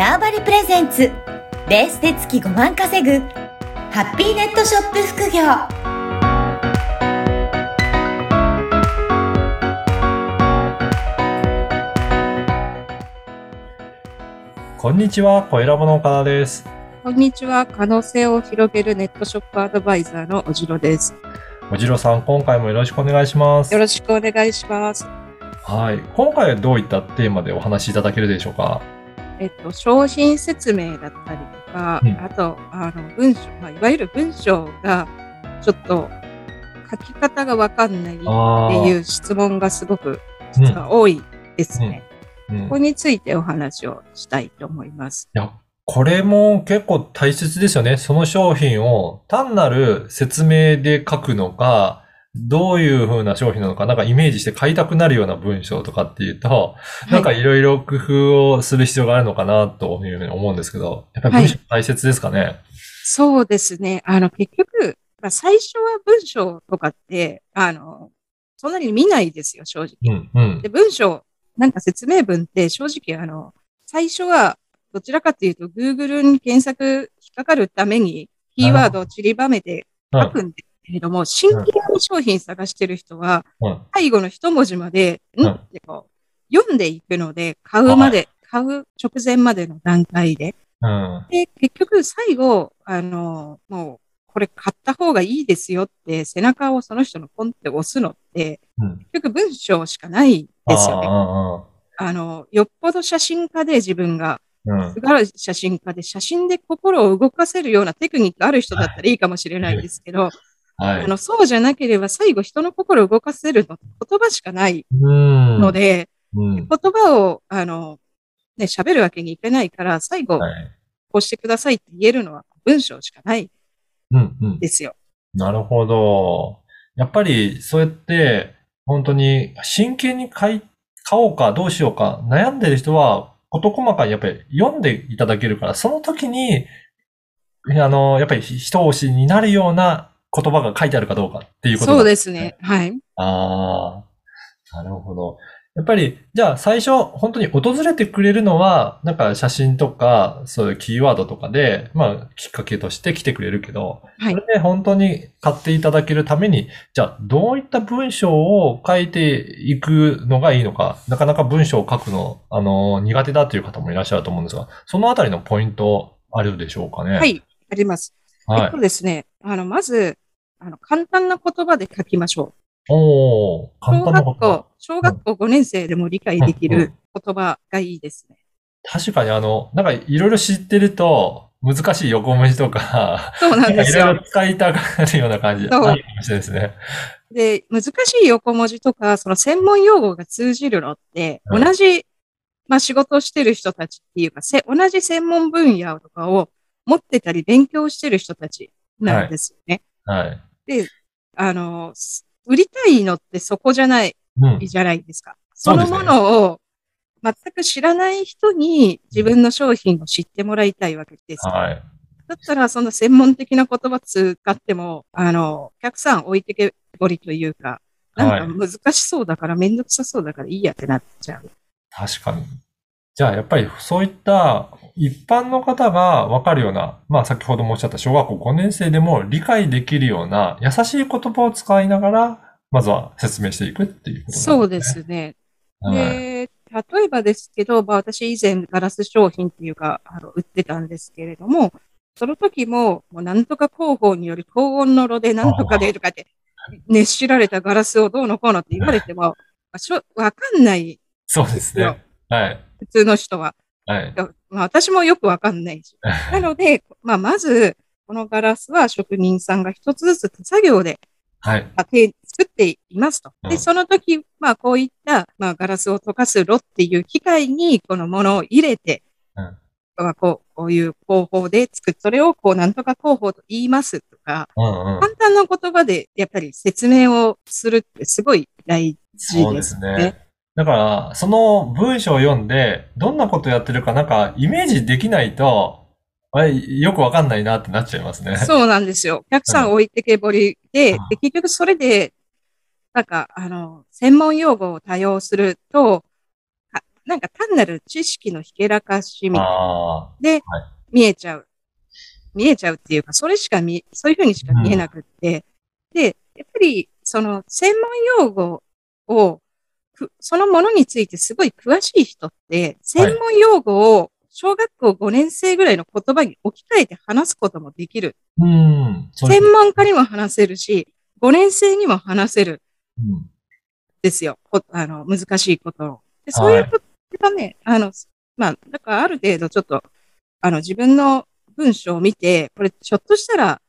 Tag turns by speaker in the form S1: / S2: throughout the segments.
S1: ターバリプレゼンツベースで月5万稼ぐハッピーネットショップ副業
S2: こんにちは、小ラボの岡田です。
S3: こんにちは。可能性を広げるネットショップアドバイザーのおじろです。
S2: おじろさん、今回もよろしくお願いします
S3: よ。ろしくお願いします。
S2: はい。今回はどういったテーマでお話しいただけるでしょうか？
S3: えっと、商品説明だったりとか、
S2: うん
S3: あと、あの、文章、まあ、いわゆる文章が、ちょっと、書き方がわかんないって
S2: あ
S3: いう質問がすごく、実は多いですね。
S2: うん
S3: ここについてお話をしたいと思います。
S2: いや、これも結構大切ですよね。その商品を単なる説明で書くのか、どういう風な商品なのか、なんかイメージして買いたくなるような文章とかっていうと、なんか
S3: はい
S2: いろいろ工夫をする必要があるのかなというふうに思うんですけど、やっぱり文章大切ですかね？
S3: そうですね。あの、結局、まあ最初は文章とかって、あの、そんなに見ないですよ、正直。
S2: うん、うん
S3: で、。文章、なんか説明文って正直あの、最初はどちらかというと Google に検索引っかかるためにキーワードを散りばめて
S2: うん
S3: 書くんですけれども、真剣に商品探してる人は
S2: うん
S3: 最後の一文字まで、
S2: うん？
S3: んってこう、読んでいくので、買うまで、買う直前までの段階で。
S2: うん。
S3: で、結局最後、あの、もう、これ買った方がいいですよって背中をその人のポンって押すのって、
S2: うん
S3: 結局文章しかないですよね。
S2: あ
S3: あの、よっぽど写真家で自分が、
S2: あ、うん。
S3: 素晴らしい写真家で写真で心を動かせるようなテクニックある人だったらいいかもしれないですけど、
S2: はい。
S3: あの、そうじゃなければ最後人の心を動かせるの言葉しかない
S2: うん。
S3: ので、
S2: うん。
S3: 言葉を、あの、ね、喋るわけにいけないから、最後、
S2: はい。
S3: こうしてくださいって言えるのは文章しかない
S2: うん、うん。
S3: ですよ。
S2: なるほど。やっぱり、そうやって、本当に、真剣に買い、買おうかどうしようか悩んでる人は、事細かにやっぱり読んでいただけるから、その時に、あの、やっぱり一押しになるような言葉が書いてあるかどうかっていうこと
S3: そう
S2: で
S3: ですね。はい。
S2: ああ、なるほど。やっぱり、じゃあ最初、本当に訪れてくれるのは、なんか写真とか、そういうキーワードとかで、まあ、きっかけとして来てくれるけど、
S3: はい
S2: それで本当に買っていただけるために、じゃあどういった文章を書いていくのがいいのか、なかなか文章を書くの、あの、苦手だという方もいらっしゃると思うんですが、そのあたりのポイントあるでしょうかね？
S3: は。い。あります。え
S2: はい
S3: っと。ですね、あの、まず、あの、簡単な言葉で書きましょう。
S2: おー、簡
S3: 小学
S2: 単なこと。
S3: 校、小学校5年生でも理解できる言葉がいいですね。
S2: 確かにあの、なんかいろいろ知ってると、難しい横文字とか、
S3: そうなんですよ
S2: いろいろ。使いたくなるような感じ。
S3: そう
S2: ですね。
S3: で、難しい横文字とか、その専門用語が通じるのって、
S2: はい
S3: 同じ、まあ仕事をしてる人たちっていうか、せ同じ専門分野とかを持ってたり勉強してる人たちなんですよね。
S2: はい。
S3: あの、す売りたいのってそこじゃない
S2: うん。
S3: じゃないですか。
S2: そ
S3: のものを全く知らない人に自分の商品を知ってもらいたいわけですよ。
S2: はい。
S3: だったら、その専門的な言葉使っても、あの、お客さん置いてけぼりというか、なんか難しそうだから、めんどくさそうだからいいやってなっちゃう。
S2: 確かに。じゃあ、やっぱりそういった一般の方がわかるような、まあ先ほどもおっしゃった小学校5年生でも理解できるような優しい言葉を使いながら、まずは説明していくっていうことなん
S3: そうですね。
S2: はい。
S3: で、例えばですけど、まあ私以前ガラス商品っていうか、あの、売ってたんですけれども、その時も、もうなんとか広報により高温の炉でなんとかでとかって、熱しられたガラスをどうのこうのって言われても、まあしょわかんない、
S2: そうですね。はい。
S3: 普通の人は。
S2: はい。
S3: まあ私もよくわかんないし。なので、まあまず、このガラスは職人さんが一つずつ手作業で
S2: はい。
S3: 作っていますと。で、
S2: うん
S3: その時、まあこういった、まあガラスを溶かす炉っていう機械にこのものを入れて、
S2: うん
S3: まあこうこういう工法で作っそれをこうなんとか工法と言いますとか、
S2: うんうん。
S3: 簡単な言葉でやっぱり説明をするってすごい大事ですす
S2: ね
S3: ね。。
S2: だから、その文章を読んで、どんなことやってるかなんかイメージできないと、あれ、よくわかんないなってなっちゃいますね。
S3: そうなんですよ。お客さん置いてけぼりで、
S2: うん
S3: で結局それで、なんか、あの、専門用語を多用すると、かなんか単なる知識のひけらかしみたいな。
S2: あ
S3: で、見えちゃう。見えちゃうっていうか、それしか見、そういうふうにしか見えなくって。で、やっぱり、その、専門用語を、くそのものについてすごい詳しい人って、専門用語を小学校5年生ぐらいの言葉に置き換えて話すこともできる。
S2: あ。うん。
S3: 専門家にも話せるし、5年生にも話せる。
S2: うん
S3: ですよ。こあの、難しいことを。でそういうことがね、あの、まあ、だからある程度ちょっと、あの、自分の文章を見て、これ、ひょっとしたら、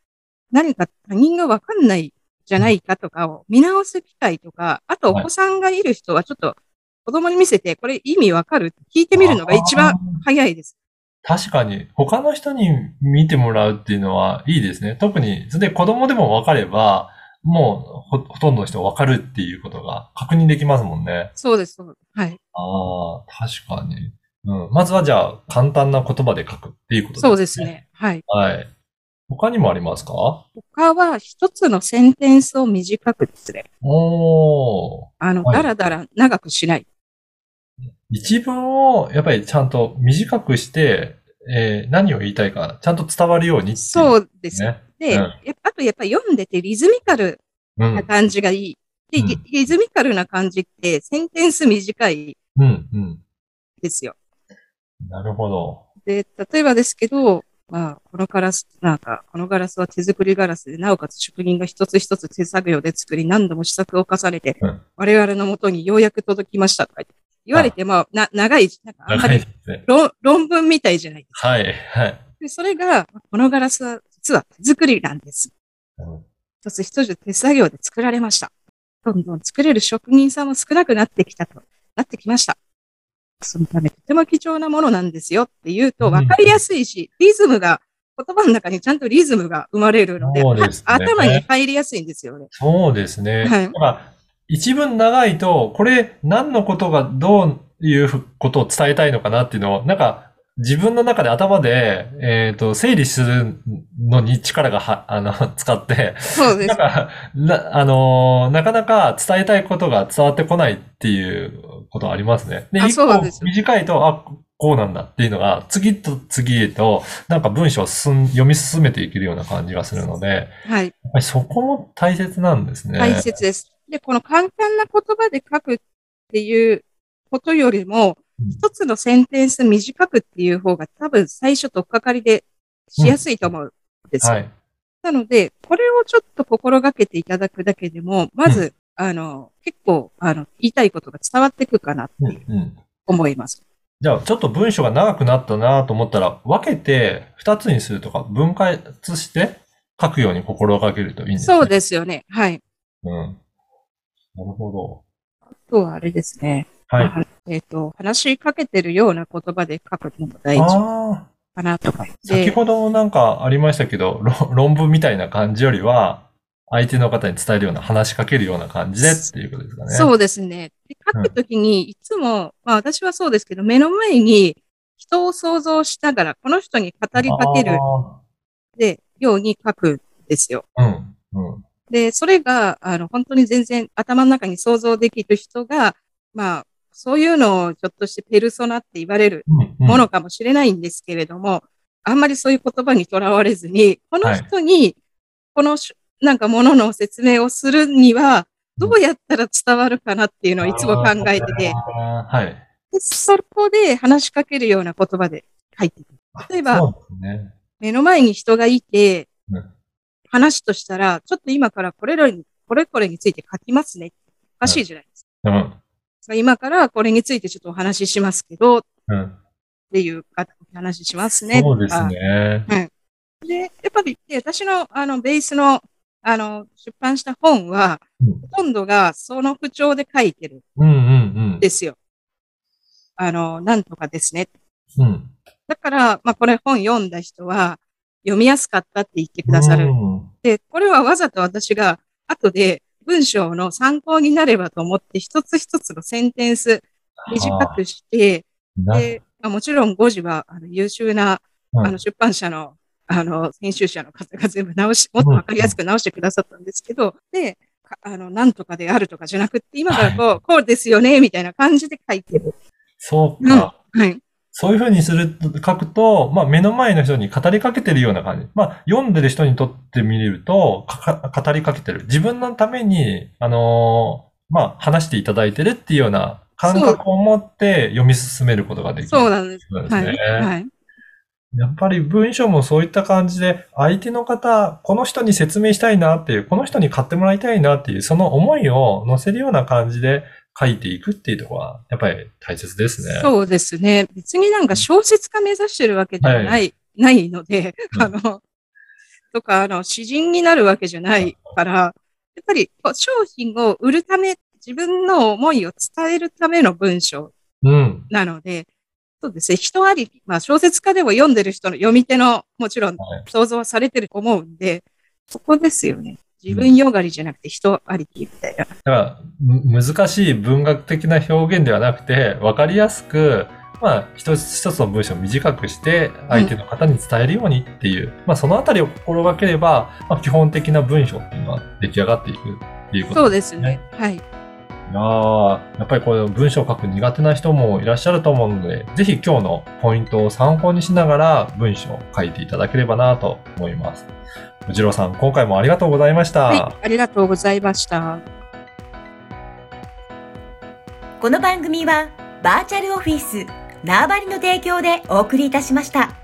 S3: 何か他人がわかんないじゃないかとかを見直す機会とか、あとお
S2: はい
S3: 子さんがいる人はちょっと子供に見せて、これ意味わかる聞いてみるのが一番早いです。
S2: 確かに、他の人に見てもらうっていうのはいいですね。特に、それで子供でも分かれば、もうほほとんどの人分かるっていうことが確認できますもんね。
S3: そうです、そうです。はい。
S2: ああ、確かに。うん。まずはじゃあ、簡単な言葉で書くっていうことですね。
S3: そうです。ね。はい。
S2: はい。他にもありますか？
S3: 他は一つのセンテンスを短くですね。
S2: おー。
S3: あの、
S2: はい
S3: だらだら長くしない。
S2: 一文をやっぱりちゃんと短くして、えー何を言いたいか、ちゃんと伝わるようにっていう。
S3: そうです。
S2: ね。
S3: で、
S2: うん
S3: やっぱあとやっぱ読んでてリズミカル
S2: うん
S3: な。感じがいい。で、
S2: うん
S3: リリズミカルな感じってセンテンス短い
S2: うん。うん。
S3: ですよ。
S2: なるほど。
S3: で、例えばですけど、まあ、このガラス、なんか、このガラスは手作りガラスで、なおかつ職人が一つ一つ手作業で作り、何度も試作を重ねて、
S2: うん
S3: 我々のもとにようやく届きましたとか言われて、まあ、な、長い、なんかあんまり
S2: ですね。
S3: 論論文みたいじゃないですか。
S2: はい。はい。
S3: で、それが、このガラスは実は手作りなんです。
S2: うん
S3: 一つ一つ手作業で作られました。どんどん作れる職人さんも少なくなってきたと、なってきました。そのため、とても貴重なものなんですよって言うと
S2: うん
S3: 分かりやすいし、リズムが、言葉の中にちゃんとリズムが生まれるので、
S2: ですね
S3: は頭に入りやすいんですよね。
S2: そうですね。
S3: はい
S2: 一文長いと、これ何のことがどういうことを伝えたいのかなっていうのを、なんか自分の中で頭で、えっ、と、整理するのに力がは、あの、使って、
S3: そうです
S2: なん。か、な、あのーなかなか伝えたいことが伝わってこないっていうことありますね。で、
S3: あ
S2: 一個
S3: そうです
S2: 短いと、あ、こうなんだっていうのが、次と次へと、なんか文章を進ん読み進めていけるような感じがするので、やっ
S3: はい。
S2: ぱりそこも大切なんですね。
S3: 大切です。で、この簡単な言葉で書くっていうことよりも
S2: うん、
S3: 一つのセンテンス短くっていう方が多分最初とっかかりでしやすいと思うんですよ。
S2: はい。
S3: なので、これをちょっと心がけていただくだけでも、まず、あの、結構、あの、言いたいことが伝わってくかなって
S2: うんうん。
S3: 思います。
S2: じゃあ、ちょっと文章が長くなったなと思ったら、分けて二つにするとか、分割して書くように心がけるといいんですね。
S3: そうですよね。はい。
S2: うん。なるほど。
S3: あとはあれですね。
S2: はい。
S3: まあえっ、と、話しかけてるような言葉で書くのも大事。かなとか。
S2: 先ほどなんかありましたけど、論論文みたいな感じよりは、相手の方に伝えるような、話しかけるような感じでっていうことですかね。
S3: そうですね。で書くときに、いつも、まあ私はそうですけど、目の前に人を想像しながら、この人に語りかける
S2: あ
S3: で、ように書くんですよ。
S2: ーうん。うん。
S3: で、それが、あの、本当に全然頭の中に想像できる人が、まあ、そういうのをちょっとしてペルソナって言われるものかもしれないんですけれども、あんまりそういう言葉にとらわれずに、この人に、このし、なんかものの説明をするには、どうやったら伝わるかなっていうのをいつも考えてて、
S2: はい。
S3: でそこで話しかけるような言葉で書いていく。例えば
S2: ね。
S3: 目の前に人がいて
S2: うん、
S3: 話としたら、ちょっと今からこれらに、これこれについて書きますね。おかしいじゃないですか。
S2: うん。
S3: 今からこれについてちょっとお話ししますけど、っ
S2: うん。
S3: ていうかお話ししますね。
S2: そうですね。
S3: で、やっぱり、で私の、あの、ベースの、あの、出版した本は、
S2: うん
S3: ほとんどがその口調で書いてる
S2: うんうんうん
S3: ん。ですよ。あの、なんとかですね。
S2: うん。
S3: だから、まあ、これ本読んだ人は、読みやすかったって言ってくださる。
S2: うん
S3: で、これはわざと私が、後で文章の参考になればと思って、一つ一つのセンテンス短くして、
S2: な
S3: で、まあ、もちろん5時は、あの、優秀な、
S2: うん
S3: あの、出版社の、あの、編集者の方が全部直し、もっとわかりやすく直してくださったんですけど、で、かあの、なんとかであるとかじゃなくって、今からこう、こうですよね、みたいな感じで書いてる。
S2: そうか。
S3: はい。
S2: そういうふうにする、書くと、まあ目の前の人に語りかけてるような感じ。まあ読んでる人にとってみると、語りかけてる。自分のために、あのーまあ話していただいてるっていうような感覚を持って読み進めることができる。
S3: そうなんです。
S2: ですね。
S3: はい。はい。
S2: やっぱり文章もそういった感じで、相手の方、この人に説明したいなっていう、この人に買ってもらいたいなっていう、その思いを乗せるような感じで書いていくっていうところは、やっぱり大切ですね。
S3: そうですね。別になんか小説家目指してるわけではない、ないので、
S2: うん
S3: あの、とか、あの、詩人になるわけじゃないから、やっぱり商品を売るため、自分の思いを伝えるための文章
S2: うん。
S3: なので、そうですね。人ありき、まあ小説家でも読んでる人の読み手のもちろん
S2: はい
S3: 想像はされてると思うんで、そこですよね。自分よがりじゃなくて人ありきみたいな。
S2: だから、む難しい文学的な表現ではなくて、わかりやすく、まあ、一つ一つの文章を短くして、相手の方に伝えるようにっていう、まあ、そのあたりを心がければ、まあ、基本的な文章っていうのは出来上がっていくっていうこと
S3: そうですね。はい。
S2: いやーやっぱりこれ文章を書く苦手な人もいらっしゃると思うので、ぜひ今日のポイントを参考にしながら文章を書いていただければなと思います。藤郎さん、今回もありがとうございました。
S3: はい。ありがとうございました。
S1: この番組はバーチャルオフィス縄張りの提供でお送りいたしました。